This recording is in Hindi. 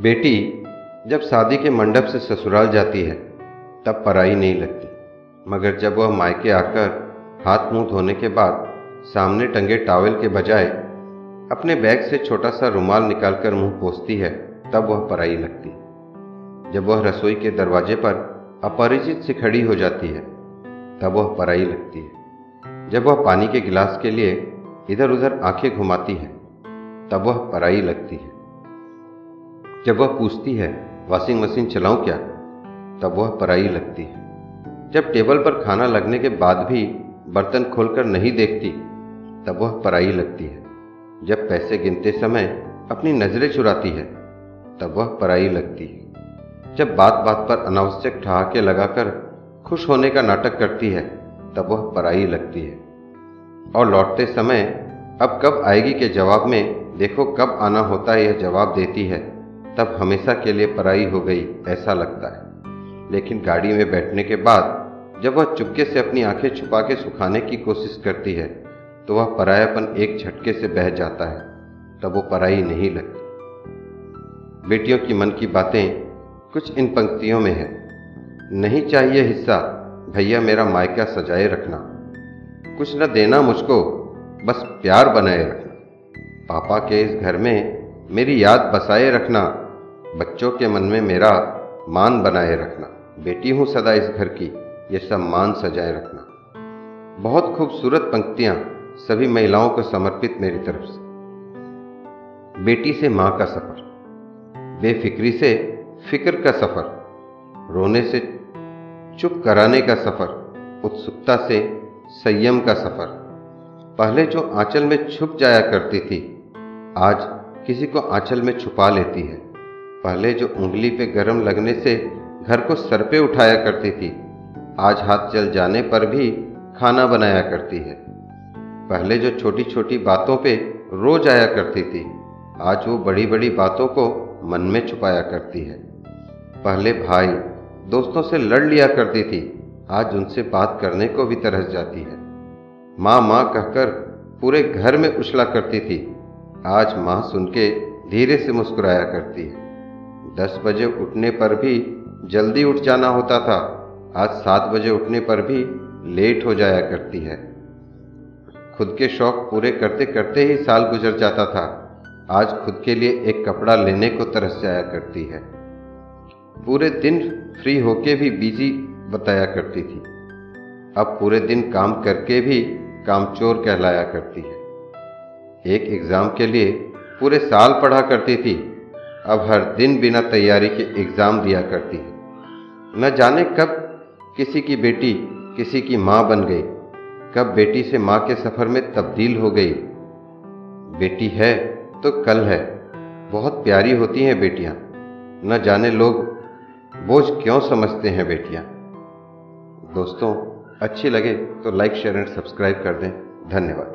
बेटी जब शादी के मंडप से ससुराल जाती है, तब पराई नहीं लगती। मगर जब वह मायके आकर हाथ मुँह धोने के बाद सामने टंगे टावल के बजाय अपने बैग से छोटा सा रुमाल निकालकर मुँह पोसती है, तब वह पराई लगती। जब वह रसोई के दरवाजे पर अपरिचित से खड़ी हो जाती है, तब वह पराई लगती है। जब वह पानी के गिलास के लिए इधर उधर आँखें घुमाती है, तब वह पराई लगती है। जब वह पूछती है, वॉशिंग मशीन चलाऊं क्या? तब वह पराई लगती है। जब टेबल पर खाना लगने के बाद भी बर्तन खोलकर नहीं देखती, तब वह पराई लगती है। जब पैसे गिनते समय अपनी नज़रें चुराती है, तब वह पराई लगती है। जब बात बात पर अनावश्यक ठहाके लगाकर खुश होने का नाटक करती है, तब वह पराई लगती है। और लौटते समय, अब कब आएगी? के जवाब में, देखो कब आना होता है, यह जवाब देती है। तब हमेशा के लिए पराई हो गई, ऐसा लगता है। लेकिन गाड़ी में बैठने के बाद, जब वह चुपके से अपनी आँखें छुपा के सुखाने की कोशिश करती है तो वह परायापन एक झटके से बह जाता है। तब वो पराई नहीं लगती। बेटियों की मन की बातें कुछ इन पंक्तियों में है। नहीं चाहिए हिस्सा, भैया मेरा मायका सजाए रखना। कुछ न देना मुझको, बस प्यार बनाए रखना। पापा के इस घर में मेरी याद बसाए रखना, बच्चों के मन में मेरा मान बनाए रखना। बेटी हूँ सदा इस घर की, ये सब मान सजाए रखना। बहुत खूबसूरत पंक्तियाँ सभी महिलाओं को समर्पित मेरी तरफ़ से। बेटी से माँ का सफ़र, बेफिक्री से फ़िक्र का सफ़र, रोने से चुप कराने का सफ़र, उत्सुकता से संयम का सफ़र। पहले जो आंचल में छुप जाया करती थी, आज किसी को आंचल में छुपा लेती है। पहले जो उंगली पे गरम लगने से घर को सर पे उठाया करती थी, आज हाथ जल जाने पर भी खाना बनाया करती है। पहले जो छोटी छोटी बातों पे रोज आया करती थी, आज वो बड़ी बड़ी बातों को मन में छुपाया करती है। पहले भाई दोस्तों से लड़ लिया करती थी, आज उनसे बात करने को भी तरस जाती है। माँ माँ कहकर पूरे घर में उछला करती थी आज माँ सुन के धीरे से मुस्कुराया करती है। दस बजे उठने पर भी जल्दी उठ जाना होता था। आज सात बजे उठने पर भी लेट हो जाया करती है। खुद के शौक पूरे करते करते ही साल गुजर जाता था। आज खुद के लिए एक कपड़ा लेने को तरस जाया करती है। पूरे दिन फ्री होके भी बिज़ी बताया करती थी। अब पूरे दिन काम करके भी कामचोर कहलाया करती है। एक एग्ज़ाम के लिए पूरे साल पढ़ा करती थी, अब हर दिन बिना तैयारी के एग्ज़ाम दिया करती है। न जाने कब किसी की बेटी किसी की माँ बन गई, कब बेटी से माँ के सफ़र में तब्दील हो गई। बेटी है तो कल है, बहुत प्यारी होती हैं बेटियाँ। न जाने लोग बोझ क्यों समझते हैं बेटियाँ। दोस्तों, अच्छी लगे तो लाइक, शेयर एंड सब्सक्राइब कर दें। धन्यवाद।